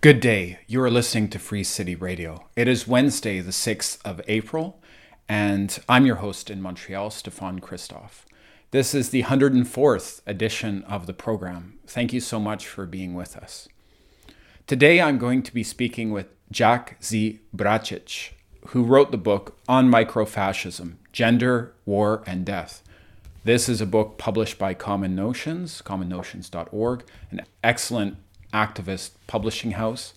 Good day. You are listening to Free City Radio. It is Wednesday, the 6th of April, and I'm your host in Montreal, Stefan Christoff. This is the 104th edition of the program. Thank you so much for being with us. Today I'm going to be speaking with Jack Z. Bratich, who wrote the book On Microfascism Gender, War, and Death. This is a book published by Common Notions, commonnotions.org, an excellent activist publishing house.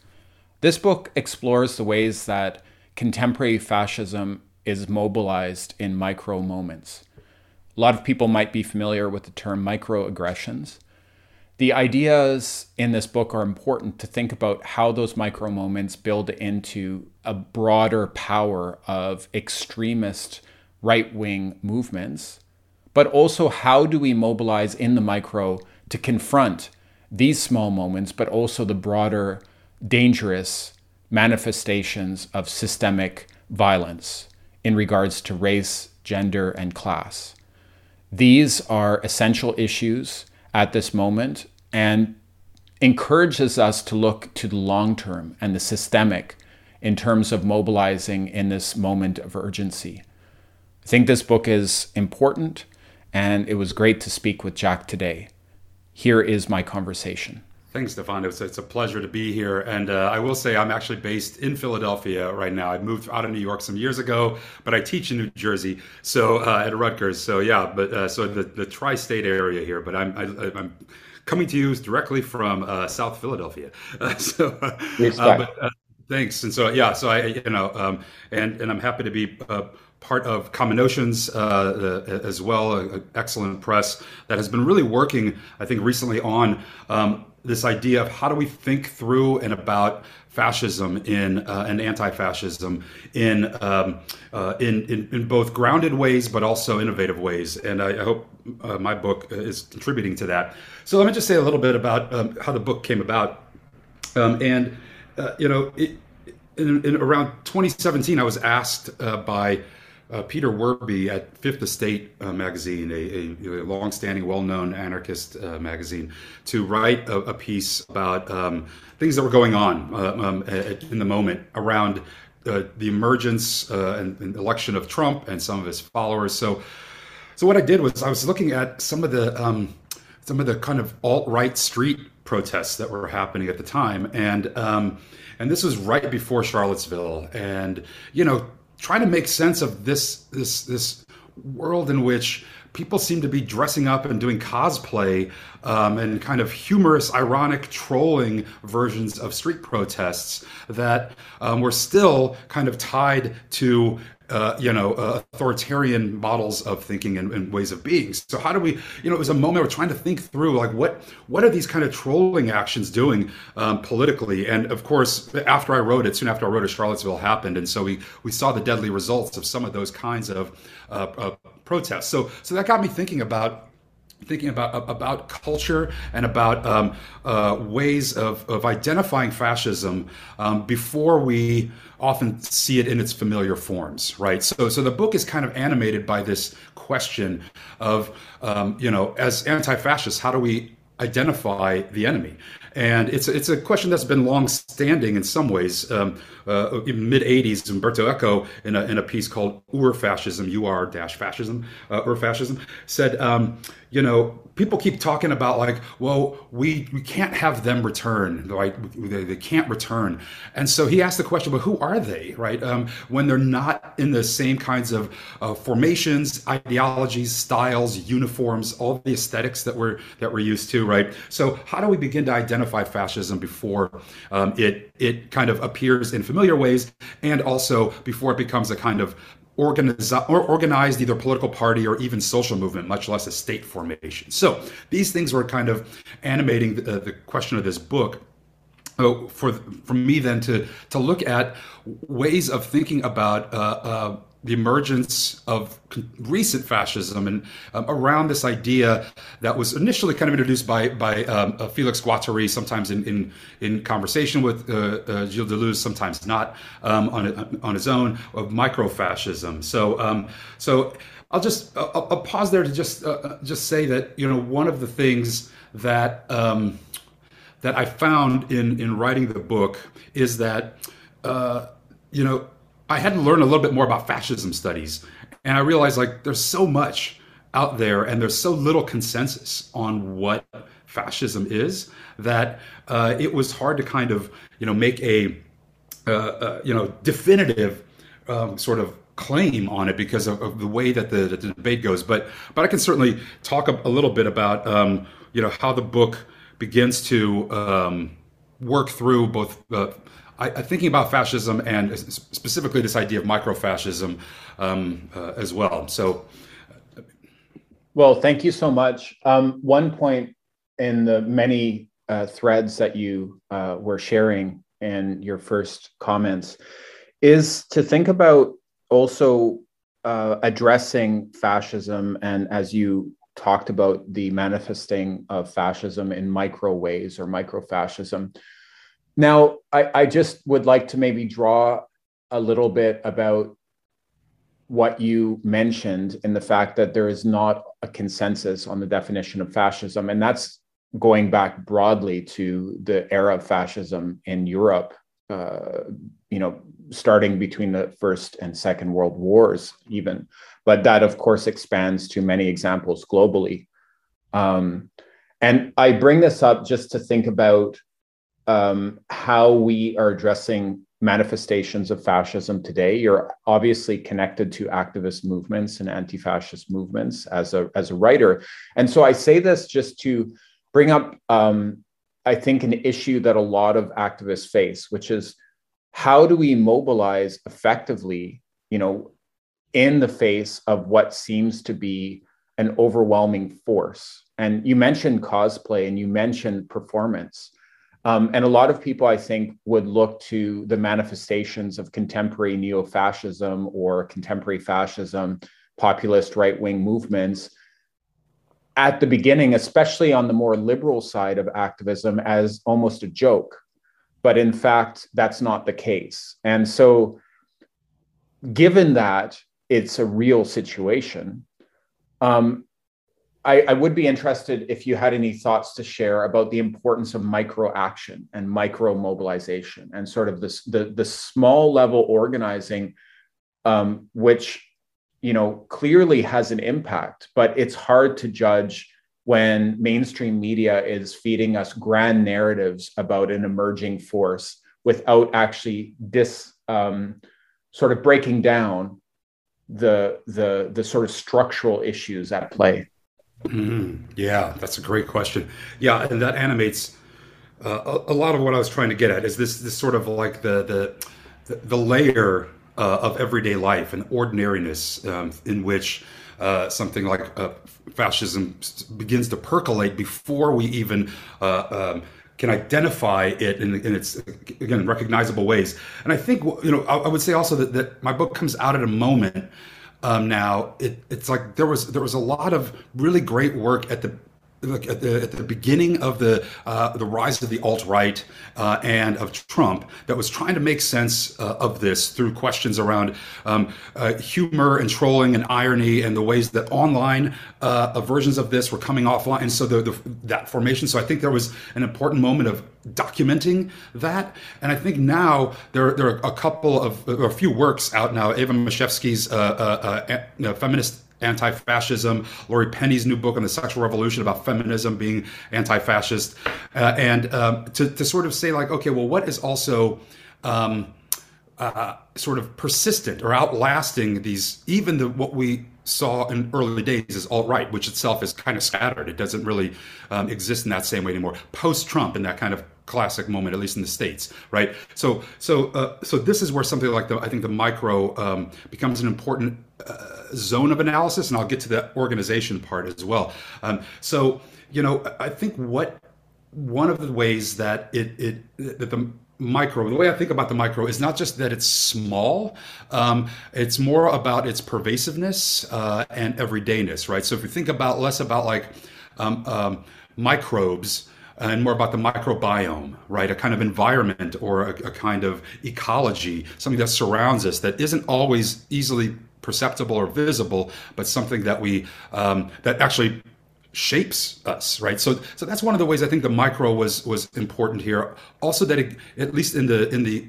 This book explores the ways that contemporary fascism is mobilized in micro moments. A lot of people might be familiar with the term microaggressions. The ideas in this book are important to think about how those micro moments build into a broader power of extremist right wing movements, but also how do we mobilize in the micro to confront these small moments, but also the broader dangerous manifestations of systemic violence in regards to race, gender, and class. These are essential issues at this moment and encourages us to look to the long term and the systemic in terms of mobilizing in this moment of urgency. I think this book is important, and it was great to speak with Jack today. Here is my conversation. Thanks, Stefan. It's, it's a pleasure to be here. And uh, I will say I'm actually based in Philadelphia right now. I moved out of New York some years ago, but I teach in New Jersey, so uh, at Rutgers. So yeah, but uh, so the, the tri-state area here. But I'm I, am i am coming to you directly from uh, South Philadelphia. so, uh, but, uh, thanks. And so yeah, so I you know, um, and and I'm happy to be part of Common Notions uh, uh, as well, an excellent press that has been really working, I think, recently on um, this idea of how do we think through and about fascism in uh, and anti-fascism in, um, uh, in, in in both grounded ways but also innovative ways, and I, I hope uh, my book is contributing to that. So let me just say a little bit about um, how the book came about, um, and uh, you know, it, in, in, around 2017, I was asked uh, by uh, Peter Werbe at Fifth Estate uh, magazine, a, a, long-standing, well-known anarchist uh, magazine, to write a, a piece about um, things that were going on uh, um, in the moment around uh, the emergence uh, and, and, election of Trump and some of his followers. So, so what I did was I was looking at some of the um, some of the kind of alt-right street protests that were happening at the time, and um, and this was right before Charlottesville, and you know trying to make sense of this this this world in which people seem to be dressing up and doing cosplay um, and kind of humorous, ironic, trolling versions of street protests that um, were still kind of tied to uh, you know, uh, authoritarian models of thinking and, and, ways of being. So how do we, you know, it was a moment we're trying to think through, like what what are these kind of trolling actions doing um, politically? And of course, after I wrote it, soon after I wrote it, Charlottesville happened, and so we we saw the deadly results of some of those kinds of uh, protests. So so that got me thinking about thinking about about culture and about um, uh, ways of, of identifying fascism um, before we often see it in its familiar forms, right? So, so the book is kind of animated by this question of, um, you know, as anti-fascists, how do we identify the enemy? And it's it's a question that's been long standing in some ways. Um, uh, in mid '80s, Umberto Eco, in a, in a piece called "Ur Fascism," "UR dash fascism," uh, "Ur Fascism," said, um, you know, people keep talking about like, well, we we can't have them return, right? They, they can't return, and so he asked the question, but who are they, right? Um, when they're not in the same kinds of uh, formations, ideologies, styles, uniforms, all the aesthetics that we're that we're used to, right? So how do we begin to identify fascism before um, it it kind of appears in familiar ways, and also before it becomes a kind of organized, or organized either political party or even social movement, much less a state formation. So these things were kind of animating the, the question of this book. Uh, for for me then to to look at ways of thinking about uh, uh the emergence of recent fascism and um, around this idea that was initially kind of introduced by by um, uh, Felix Guattari, sometimes in in, in conversation with uh, uh, Gilles Deleuze, sometimes not um, on on his own of microfascism. So um, so I'll just I'll, I'll, pause there to just uh, uh, just say that you know one of the things that um, that I found in in writing the book is that uh, you know I had to learn a little bit more about fascism studies, and I realized like there's so much out there, and there's so little consensus on what fascism is that uh, it was hard to kind of you know make a uh, uh, you know definitive um, sort of claim on it because of, of the way that the, the, debate goes. But but I can certainly talk a, a little bit about um, you know how the book begins to um, work through both. I, thinking about fascism and specifically this idea of microfascism um, uh, as well. So, well, thank you so much. Um, one point in the many uh, threads that you uh, were sharing in your first comments is to think about also uh, addressing fascism and as you talked about the manifesting of fascism in micro ways or microfascism. Now, I, I just would like to maybe draw a little bit about what you mentioned in the fact that there is not a consensus on the definition of fascism. And that's going back broadly to the era of fascism in Europe, uh, you know, starting between the First and Second World Wars, even. But that, of course, expands to many examples globally. Um, and I bring this up just to think about um, how we are addressing manifestations of fascism today. You're obviously connected to activist movements and anti-fascist movements as a as a writer, and so I say this just to bring up, um, I think, an issue that a lot of activists face, which is how do we mobilize effectively, you know, in the face of what seems to be an overwhelming force? And you mentioned cosplay and you mentioned performance. Um, and a lot of people, I think, would look to the manifestations of contemporary neo fascism or contemporary fascism, populist right wing movements at the beginning, especially on the more liberal side of activism, as almost a joke but in fact, that's not the case. And so, given that it's a real situation, um, I, I, would be interested if you had any thoughts to share about the importance of micro action and micro mobilization and sort of this the, the small level organizing, um, which you know clearly has an impact, but it's hard to judge when mainstream media is feeding us grand narratives about an emerging force without actually dis um, sort of breaking down the the the sort of structural issues at play mm-hmm. yeah that's a great question yeah and that animates uh, a, a, lot of what i was trying to get at is this this sort of like the the the, layer uh, of everyday life and ordinariness um, in which uh, something like uh, fascism begins to percolate before we even uh, um, can identify it in, in, its again recognizable ways. And I think you know I, I would say also that, that my book comes out at a moment um, now. It, it's like there was there was a lot of really great work at the Look at the, at the beginning of the uh, the rise of the alt right uh, and of Trump that was trying to make sense uh, of this through questions around um, uh, humor and trolling and irony and the ways that online uh, versions of this were coming offline. And so the, the, that formation. So I think there was an important moment of documenting that. And I think now there, there are a couple of or a few works out now. Ewa Majewska's uh, feminist anti-fascism. Laurie Penny's new book on the sexual revolution about feminism being anti-fascist, uh, and um, to, to sort of say like, okay, well, what is also um, uh, sort of persistent or outlasting these even the what we saw in early days is alt right, which itself is kind of scattered. It doesn't really um, exist in that same way anymore. Post Trump, in that kind of classic moment, at least in the states, right? So, so, uh, so this is where something like the I think the micro um, becomes an important uh, zone of analysis, and I'll get to the organization part as well. Um, so, you know, I think what one of the ways that it it that the micro the way i think about the micro is not just that it's small um, it's more about its pervasiveness uh, and everydayness right so if you think about less about like um, um, microbes and more about the microbiome, right? A kind of environment or a, a, kind of ecology, something that surrounds us that isn't always easily perceptible or visible, but something that we um, that actually shapes us right so so that's one of the ways i think the micro was was important here also that it, at least in the in the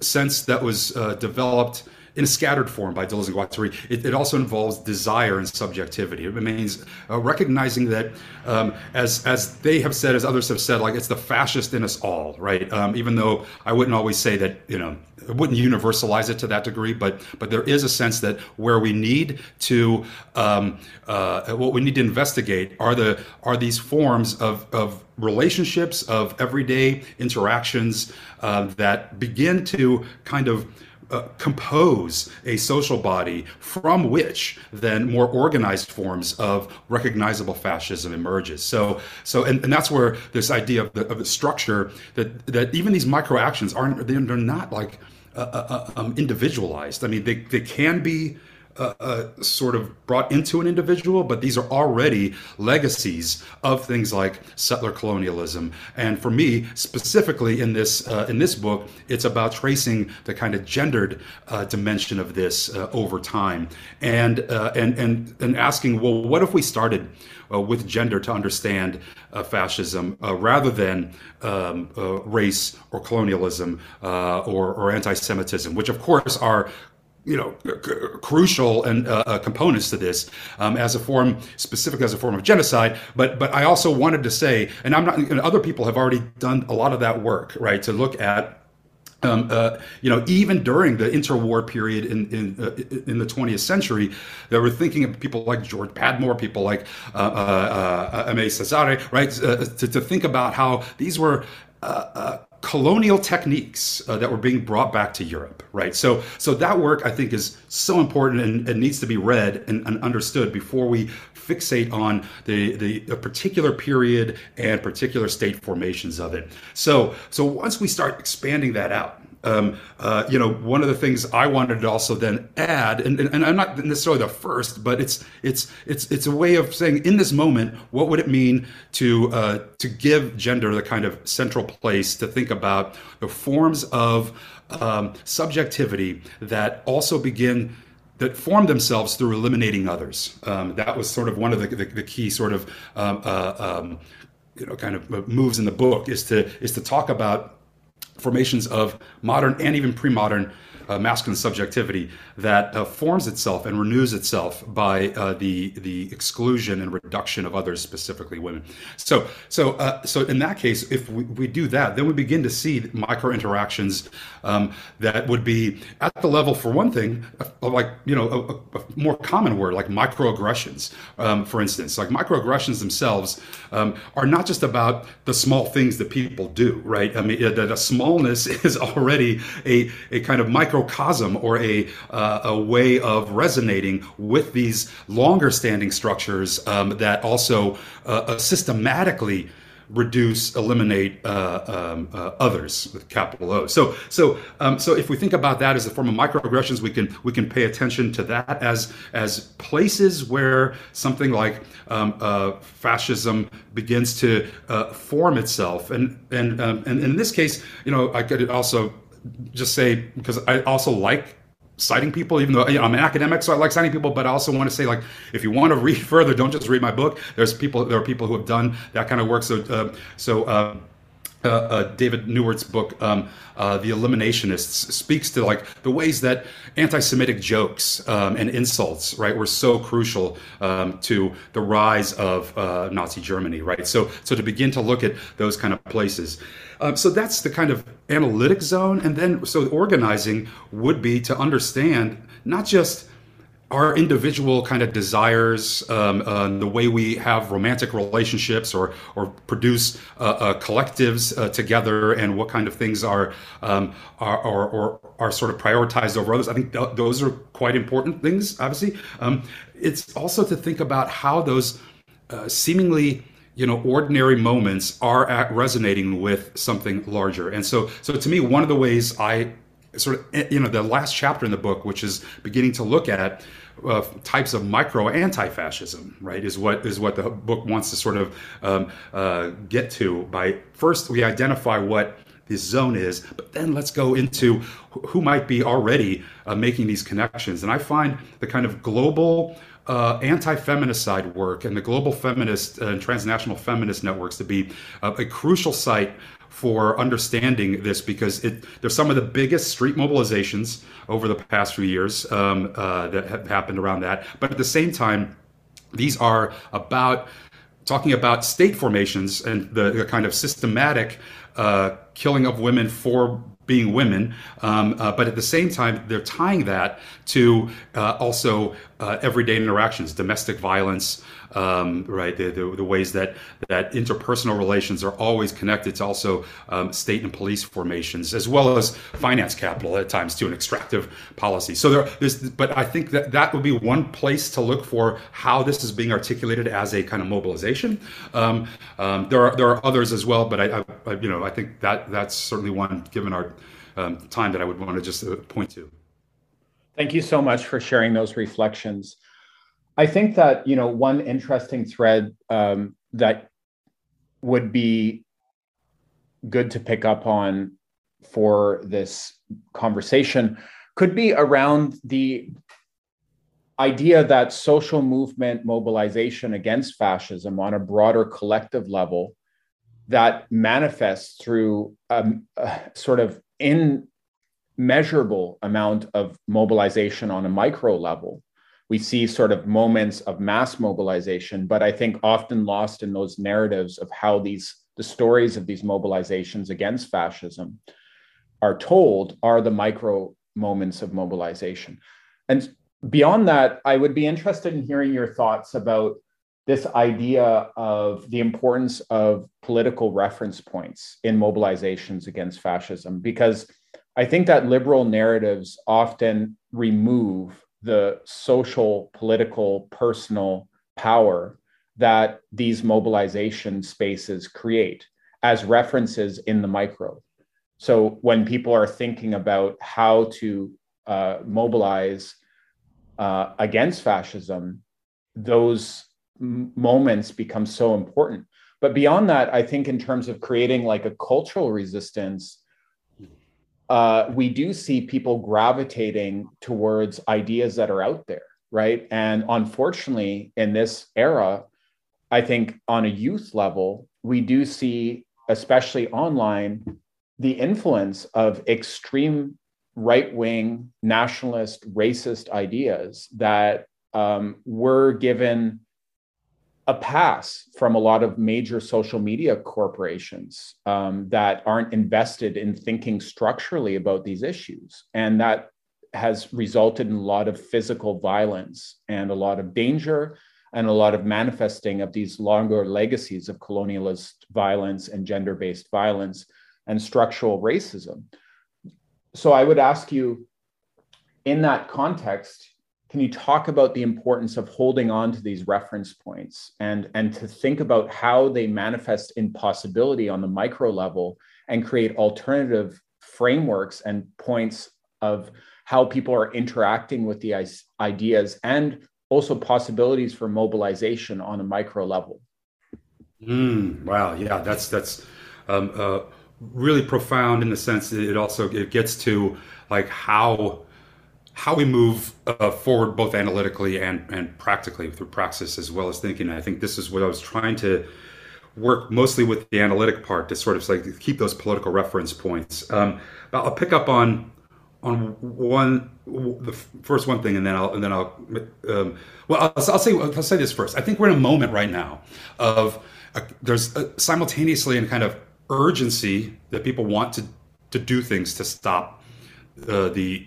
sense that was uh, developed in a scattered form by Deleuze and Guattari, it, it, also involves desire and subjectivity. It means uh, recognizing that, um, as as they have said, as others have said, like it's the fascist in us all, right? Um, even though I wouldn't always say that, you know, I wouldn't universalize it to that degree, but but there is a sense that where we need to um, uh, what we need to investigate are the are these forms of of relationships of everyday interactions uh, that begin to kind of uh, compose a social body from which then more organized forms of recognizable fascism emerges. So, so and, and that's where this idea of the, of the structure that that even these micro actions aren't they're not like uh, uh, uh, um, individualized. I mean, they they can be uh, uh, sort of brought into an individual, but these are already legacies of things like settler colonialism. And for me, specifically in this uh, in this book, it's about tracing the kind of gendered uh, dimension of this uh, over time, and uh, and and and asking, well, what if we started with gender to understand fascism rather than um, race or colonialism or, or anti-Semitism, which of course are you know, c- crucial and uh, uh, components to this um, as a form, specifically as a form of genocide. But but I also wanted to say, and I'm not. And other people have already done a lot of that work, right? To look at. Um, uh, you know, even during the interwar period in in, uh, in the 20th century, they were thinking of people like George Padmore, people like uh, uh, Aimé Césaire, right? to, to think about how these were colonial techniques uh, that were being brought back to Europe, right? So, so that work I think is so important and, and needs to be read and, and, understood before we fixate on the, the particular period and particular state formations of it. So, so once we start expanding that out, um, uh, you know, one of the things I wanted to also then add, and, and, I'm not necessarily the first, but it's it's it's it's a way of saying in this moment, what would it mean to uh, to give gender the kind of central place to think about the forms of um, subjectivity that also begin that form themselves through eliminating others. Um, that was sort of one of the, the, the key sort of um, uh, um, you know kind of moves in the book is to is to talk about formations of modern and even pre-modern uh, masculine subjectivity that uh, forms itself and renews itself by uh, the the exclusion and reduction of others, specifically women. So so uh, so in that case, if we, we do that, then we begin to see micro interactions um, that would be at the level, for one thing, of like you know a, a more common word like microaggressions, um, for instance. Like microaggressions themselves um, are not just about the small things that people do, right? I mean, the, smallness is already a a kind of microcosm or a, uh, a way of resonating with these longer standing structures um, that also uh, uh, systematically reduce, eliminate uh, um, uh, others with capital O. So, so, um, so if we think about that as a form of microaggressions, we can we can pay attention to that as as places where something like um, uh, fascism begins to uh, form itself, and and, um, and in this case, you know, I could also just say because I also like citing people, even though you know, I'm an academic, so I like citing people. But I also want to say, like, if you want to read further, don't just read my book. There's people, there are people who have done that kind of work. So, uh, so. Uh, uh, uh, David Neiwert's book, um, uh, The Eliminationists, speaks to like the ways that anti-Semitic jokes um, and insults, right, were so crucial um, to the rise of uh, Nazi Germany, right? So, so to begin to look at those kind of places. Um, so that's the kind of analytic zone, and then so organizing would be to understand not just our individual kind of desires, um, uh, the way we have romantic relationships or or produce uh, uh, collectives uh, together, and what kind of things are, um, are or, or are sort of prioritized over others. I think th- those are quite important things. Obviously, um, it's also to think about how those uh, seemingly you know ordinary moments are at resonating with something larger. And so so to me one of the ways i sort of eh, you know the last chapter in the book which is beginning to look at uh, types of micro anti-fascism right is what is what the book wants to sort of um, uh, get to by first we identify what this zone is but then let's go into who might be already uh, making these connections. And i find the kind of global uh, anti-feminicide work and the global feminist and transnational feminist networks to be uh, a crucial site for understanding this because it, there's some of the biggest street mobilizations over the past few years um, uh, that have happened around that. But at the same time, these are about talking about state formations and the, the kind of systematic uh, killing of women for being women, um, uh, but at the same time, they're tying that to uh, also uh, everyday interactions, domestic violence, um, right? The, the, the, ways that that interpersonal relations are always connected to also um, state and police formations, as well as finance capital at times to an extractive policy. So there, there's, but I think that that would be one place to look for how this is being articulated as a kind of mobilization. Um, um there are there are others as well, but I, I, you know I think that that's certainly one given our um, time that I would want to just uh, point to. Thank you so much for sharing those reflections. I think that you know one interesting thread um, that would be good to pick up on for this conversation could be around the idea that social movement mobilization against fascism on a broader collective level that manifests through um, a sort of immeasurable amount of mobilization on a micro level we see sort of moments of mass mobilization, but I think often lost in those narratives of how these the stories of these mobilizations against fascism are told are the micro moments of mobilization. And beyond that, I would be interested in hearing your thoughts about this idea of the importance of political reference points in mobilizations against fascism, because I think that liberal narratives often remove the social, political, personal power that these mobilization spaces create as references in the micro. So when people are thinking about how to uh, mobilize uh, against fascism, those m- moments become so important. But beyond that, I think in terms of creating like a cultural resistance, uh, we do see people gravitating towards ideas that are out there, right? And unfortunately, in this era, I think on a youth level, we do see, especially online, the influence of extreme right wing, nationalist, racist ideas that um, were given a pass from a lot of major social media corporations um, that aren't invested in thinking structurally about these issues. And that has resulted in a lot of physical violence and a lot of danger and a lot of manifesting of these longer legacies of colonialist violence and gender based violence and structural racism. So I would ask you, in that context, can you talk about the importance of holding on to these reference points and, and to think about how they manifest in possibility on the micro level and create alternative frameworks and points of how people are interacting with the ideas and also possibilities for mobilization on a micro level? Mm, wow yeah that's that's um, uh, really profound in the sense that it also it gets to like how how we move uh, forward both analytically and, and practically through praxis as well as thinking. I think this is what I was trying to work mostly with the analytic part to sort of like keep those political reference points. Um, but I'll pick up on on one the first one thing, and then I'll and then I'll um, well I'll, I'll, say I'll say this first. I think we're in a moment right now of a, there's a, simultaneously a kind of urgency that people want to to do things to stop uh, the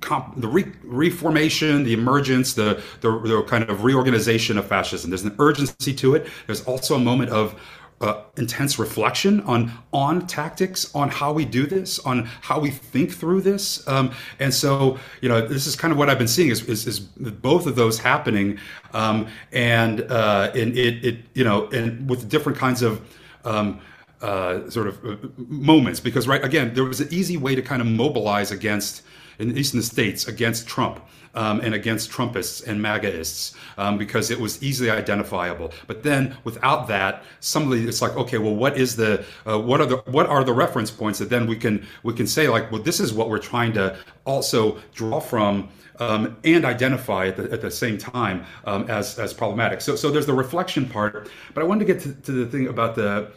comp- the re- reformation, the emergence, the, the, the kind of reorganization of fascism. There's an urgency to it. There's also a moment of uh, intense reflection on on tactics, on how we do this, on how we think through this, um, and so you know this is kind of what I've been seeing is is, is both of those happening, um, and uh, and it it you know and with different kinds of um, uh, sort of uh, moments because right again there was an easy way to kind of mobilize against in, the states, against Trump. Um, and against Trumpists and MAGAists um, because it was easily identifiable. But then without that, suddenly it's like, okay, well, what is the uh, what are the what are the reference points that then we can we can say like, well, this is what we're trying to also draw from. Um, and identify at the, at the same time um, as as problematic. So so there's the reflection part, but I wanted to get to, to the thing about the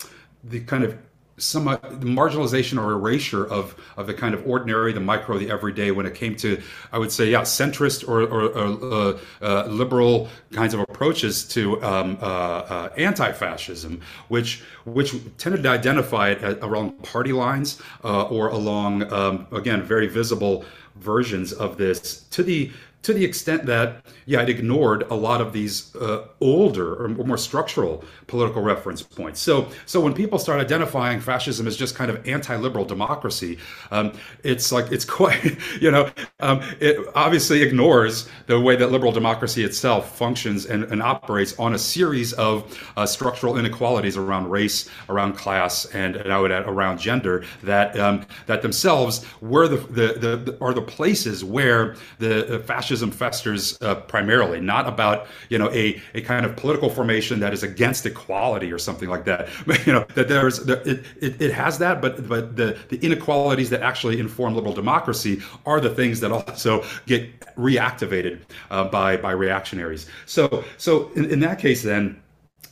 the kind of somewhat the marginalization or erasure of of the kind of ordinary, the micro, the everyday. When it came to, I would say, yeah, centrist or, or, or uh, uh, liberal kinds of approaches to um, uh, uh anti-fascism, which which tended to identify it around party lines uh, or along um, again very visible versions of this to the to the extent that, yeah, it ignored a lot of these uh, older or more structural political reference points. So, so when people start identifying fascism as just kind of anti-liberal democracy, um, it's like it's quite, you know, um, it obviously ignores the way that liberal democracy itself functions and, and operates on a series of uh, structural inequalities around race, around class, and, and I would add around gender that um, that themselves were the, the, the, are the places where the fascism fascism festers uh, primarily, not about you know a, a kind of political formation that is against equality or something like that. But, you know that there's it, it, it has that, but but the the inequalities that actually inform liberal democracy are the things that also get reactivated uh, by by reactionaries. So so in, in that case, then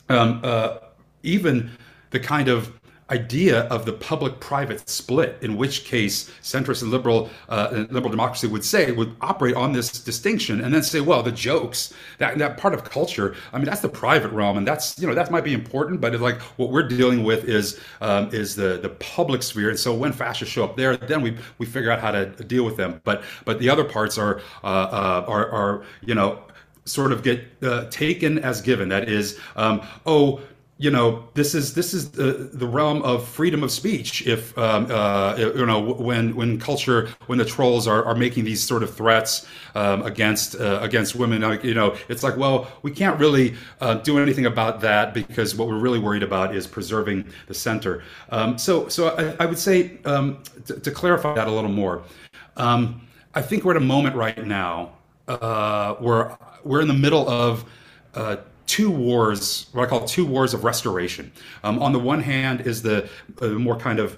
um, uh, even the kind of idea of the public-private split, in which case centrist and liberal uh, liberal democracy would say would operate on this distinction, and then say, well, the jokes that that part of culture, I mean, that's the private realm, and that's you know that might be important, but like what we're dealing with is um, is the the public sphere, and so when fascists show up there, then we we figure out how to deal with them, but but the other parts are uh, uh, are are you know sort of get uh, taken as given. That is, um, oh you know this is this is the, the realm of freedom of speech. If um, uh, you know when when culture when the trolls are, are making these sort of threats um, against uh, against women you know it's like well we can't really uh, do anything about that because what we're really worried about is preserving the center. Um, so so I, I would say um, to, to, clarify that a little more um, I think we're at a moment right now uh, where we're in the middle of uh, two wars, what I call two wars of restoration. Um, on the one hand, is the, uh, more kind of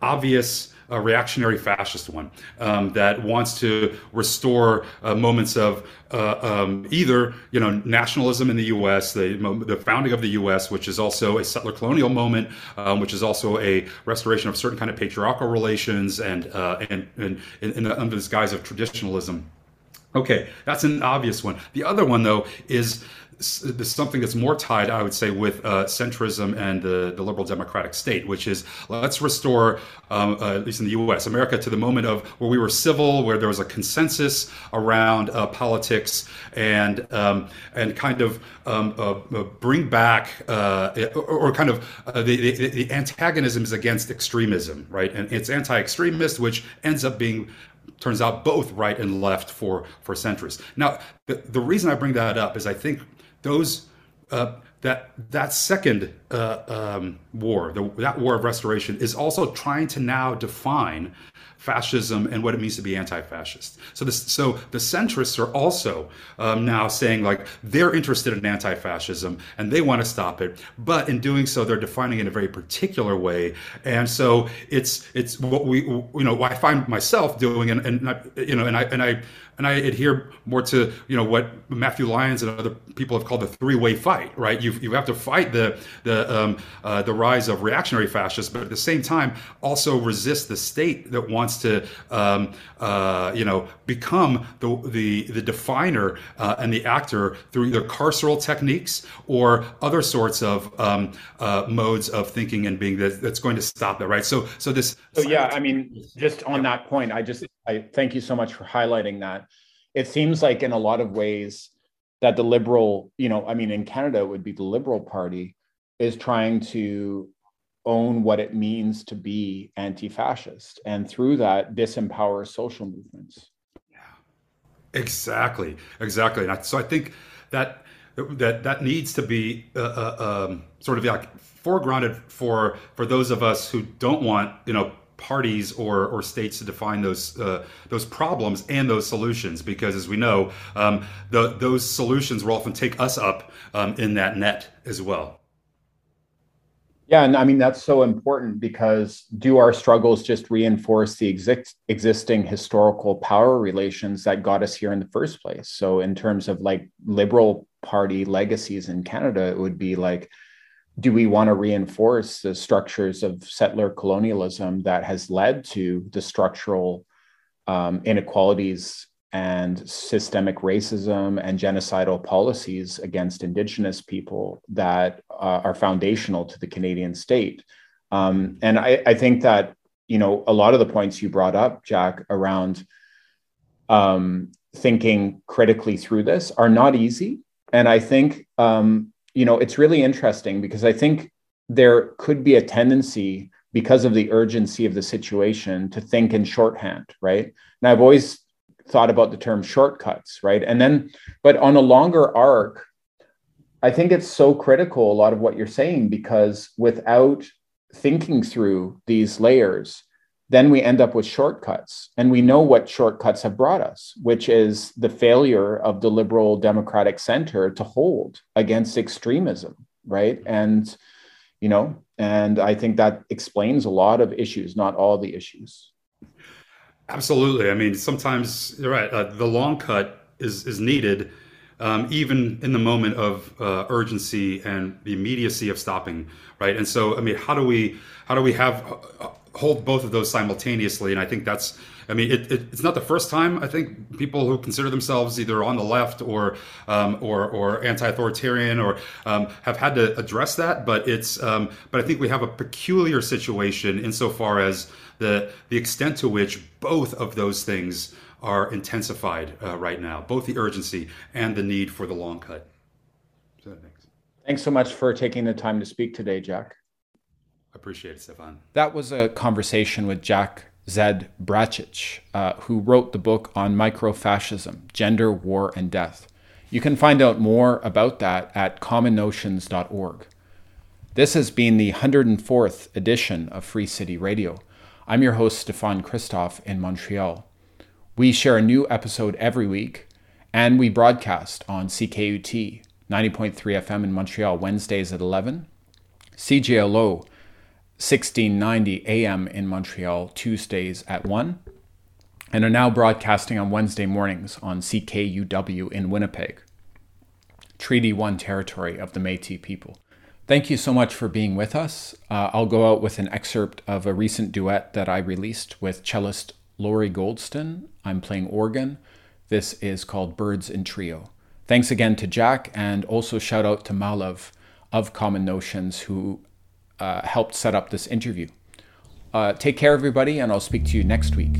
obvious uh, reactionary fascist one um, that wants to restore uh, moments of uh, um, either you know nationalism in the U.S., the the founding of the U.S., which is also a settler colonial moment, um, which is also a restoration of certain kind of patriarchal relations and uh, and, and the, under the guise of traditionalism. Okay, that's an obvious one. The other one, though, is something that's more tied, I would say, with uh, centrism and the, the, liberal democratic state, which is let's restore, um, uh, at least in the U.S., America to the moment of where we were civil, where there was a consensus around uh, politics, and um, and kind of um, uh, uh, bring back uh, or, or, kind of the, the, the antagonism is against extremism, right? And it's anti-extremist, which ends up being turns out both right and left for for centrists. Now, the, the reason I bring that up is I think those uh, that that second uh, um, war, the, that war of restoration, is also trying to now define fascism and what it means to be anti-fascist. So, this, so the centrists are also um, now saying like they're interested in anti-fascism and they want to stop it, but in doing so, they're defining it in a very particular way. And so it's it's what we you know I find myself doing, and, and you know, and I and I and I adhere more to you know what Matthew Lyons and other people have called the three-way fight. Right, you you have to fight the the um, uh, the rise of reactionary fascists, but at the same time also resist the state that wants to um, uh, you know become the the the definer uh, and the actor through either carceral techniques or other sorts of um, uh, modes of thinking and being that, that's going to stop that. Right. So so this. So yeah, I mean, just on yeah. that point, I just I thank you so much for highlighting that. It seems like in a lot of ways that the liberal, you know, I mean, in Canada, it would be the Liberal Party is trying to own what it means to be anti-fascist, and through that, disempower social movements. Yeah, exactly, exactly. So I think that that that needs to be uh, uh, um, sort of like foregrounded for for those of us who don't want you know parties or, or states to define those uh, those problems and those solutions. Because as we know um, the, those solutions will often take us up um, in that net as well yeah and i mean that's so important because do our struggles just reinforce the exist, existing historical power relations that got us here in the first place? So in terms of like liberal party legacies in canada it would be like do we want to reinforce the structures of settler colonialism that has led to the structural um, inequalities and systemic racism and genocidal policies against Indigenous people that uh, are foundational to the Canadian state? Um, and I, I, think that you know a lot of the points you brought up, Jack, around um, thinking critically through this are not easy. And I think um, you know, it's really interesting because I think there could be a tendency because of the urgency of the situation to think in shorthand, right? And I've always thought about the term shortcuts, right? And then, but on a longer arc, I think it's so critical, a lot of what you're saying, because without thinking through these layers, then we end up with shortcuts. And we know what shortcuts have brought us, which is the failure of the liberal democratic center to hold against extremism, right? And, you know, and I think that explains a lot of issues, not all the issues. Absolutely. I mean, sometimes you're right. Uh, the long cut is is needed, um, even in the moment of uh, urgency and the immediacy of stopping. Right. And so, I mean, how do we how do we have uh, hold both of those simultaneously. And I think that's, I mean, it, it, it's not the first time I think people who consider themselves either on the left or um, or, or anti-authoritarian or um, have had to address that. But it's, um, but I think we have a peculiar situation insofar as the the extent to which both of those things are intensified uh, right now, both the urgency and the need for the long cut. So, thanks. Thanks so much for taking the time to speak today, Jack. Appreciate it, Stefan. That was a conversation with Jack Zed Bratich, uh, who wrote the book on microfascism, gender, war, and death. You can find out more about that at commonnotions.org. This has been the 104th edition of Free City Radio. I'm your host, Stefan Christoff in Montreal. We share a new episode every week, and we broadcast on CKUT 90.3 FM in Montreal Wednesdays at 11, CJLO 1690 AM in Montreal Tuesdays at 1, and are now broadcasting on Wednesday mornings on CKUW in Winnipeg, Treaty 1 territory of the Metis people. Thank you so much for being with us. Uh, I'll go out with an excerpt of a recent duet that I released with cellist Lori Goldston. I'm playing organ. This is called Birds in Trio. Thanks again to Jack, and also shout out to Malav of Common Notions, who uh, helped set up this interview. Uh, take care, everybody, and I'll speak to you next week.